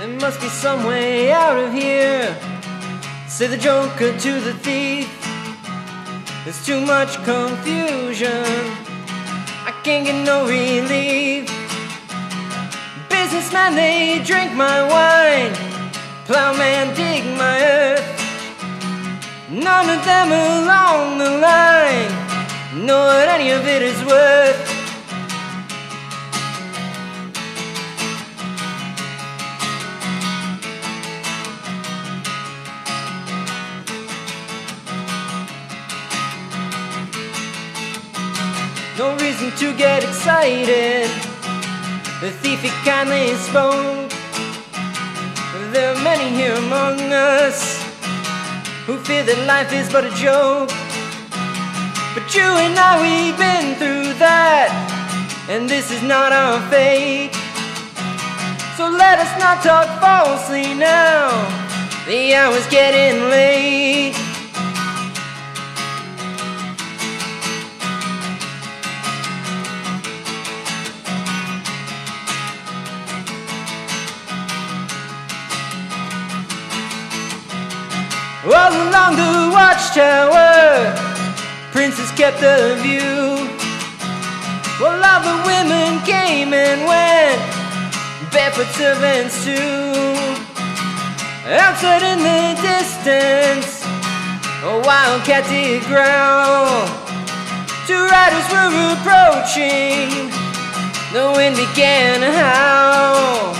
There must be some way out of here. Say the joker to the thief. There's too much confusion. I can't get no relief. Businessman, they drink my wine. Plowman, dig my earth. None of them along the line know what any of it is worth. No reason to get excited. The thief he kindly spoke. There are many here among us who fear that life is but a joke. But you and I, we've been through that, and this is not our fate. So let us not talk falsely now. The hour's getting late. All along the watchtower, princes kept a view. While all the women came and went, barefoot servants too. Outside in the distance, a wildcat did growl. Two riders were approaching, the wind began to howl.